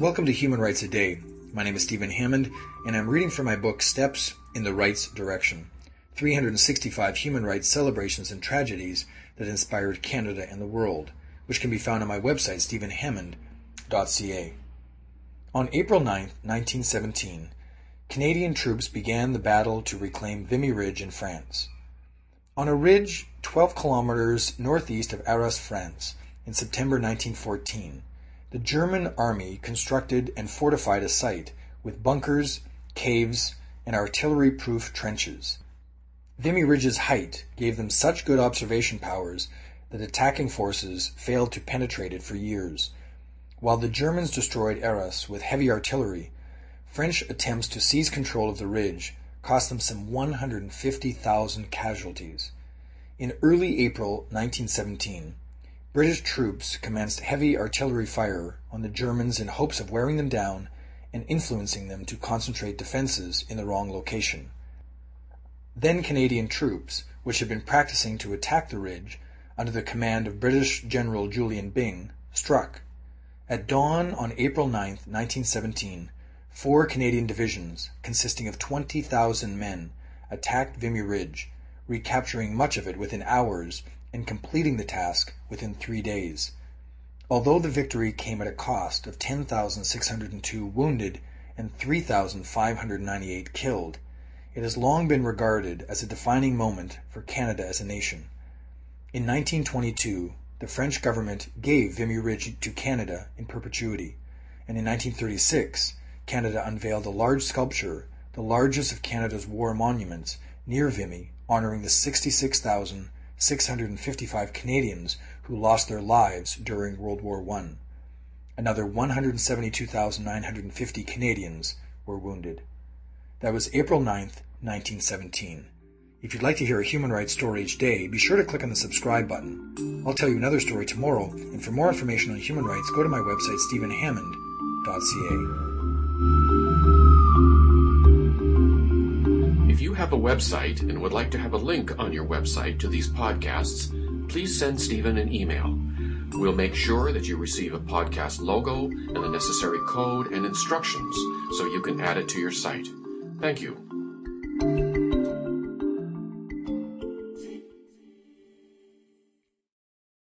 Welcome to Human Rights a Day. My name is Stephen Hammond, and I'm reading from my book Steps in the Rights Direction 365 Human Rights Celebrations and Tragedies that Inspired Canada and the World, which can be found on my website, stephenhammond.ca. On April 9, 1917, Canadian troops began the battle to reclaim Vimy Ridge in France. On a ridge 12 kilometers northeast of Arras, France, in September 1914, the German army constructed and fortified a site with bunkers, caves, and artillery-proof trenches. Vimy Ridge's height gave them such good observation powers that attacking forces failed to penetrate it for years. While the Germans destroyed Arras with heavy artillery, French attempts to seize control of the ridge cost them some 150,000 casualties. In early April 1917, British troops commenced heavy artillery fire on the Germans in hopes of wearing them down and influencing them to concentrate defenses in the wrong location. Then Canadian troops, which had been practicing to attack the ridge under the command of British General Julian Byng, struck. At dawn on April 9, 1917, four Canadian divisions, consisting of 20,000 men, attacked Vimy Ridge, recapturing much of it within hours and completing the task within three days. Although the victory came at a cost of 10,602 wounded and 3,598 killed, it has long been regarded as a defining moment for Canada as a nation. In 1922, the French government gave Vimy Ridge to Canada in perpetuity, and in 1936 Canada unveiled a large sculpture, the largest of Canada's war monuments, near Vimy, honoring the 66,655 Canadians who lost their lives during World War I. Another 172,950 Canadians were wounded. That was April 9th, 1917. If you'd like to hear a human rights story each day, be sure to click on the subscribe button. I'll tell you another story tomorrow, and for more information on human rights, go to my website, stephenhammond.ca. have a website and would like to have a link on your website to these podcasts, please send Stephen an email. We'll make sure that you receive a podcast logo and the necessary code and instructions so you can add it to your site. Thank you.